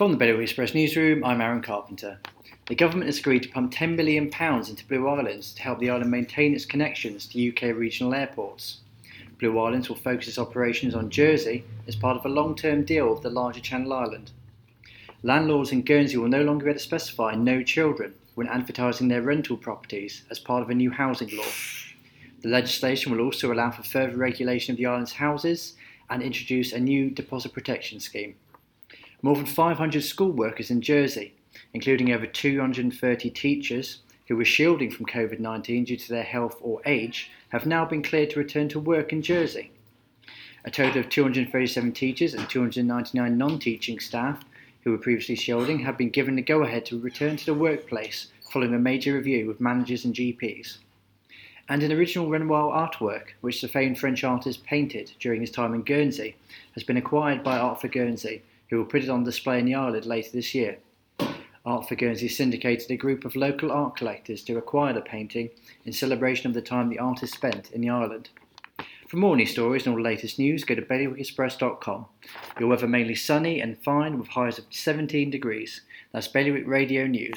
From the Bailiwick Express newsroom, I'm Aaron Carpenter. The government has agreed to pump £10 million into Blue Islands to help the island maintain its connections to UK regional airports. Blue Islands will focus its operations on Jersey as part of a long term deal with the larger Channel Island. Landlords in Guernsey will no longer be able to specify no children when advertising their rental properties as part of a new housing law. The legislation will also allow for further regulation of the island's houses and introduce a new deposit protection scheme. More than 500 school workers in Jersey, including over 230 teachers who were shielding from COVID 19 due to their health or age, have now been cleared to return to work in Jersey. A total of 237 teachers and 299 non teaching staff who were previously shielding have been given the go ahead to return to the workplace following a major review with managers and GPs. And an original Renoir artwork, which the famed French artist painted during his time in Guernsey, has been acquired by Art for Guernsey, who will put it on display in the island later this year. Art for Guernsey syndicated a group of local art collectors to acquire the painting in celebration of the time the artist spent in the island. For more news stories and all the latest news, go to bailiwickexpress.com. Your weather mainly sunny and fine with highs of 17 degrees. That's Bailiwick Radio News.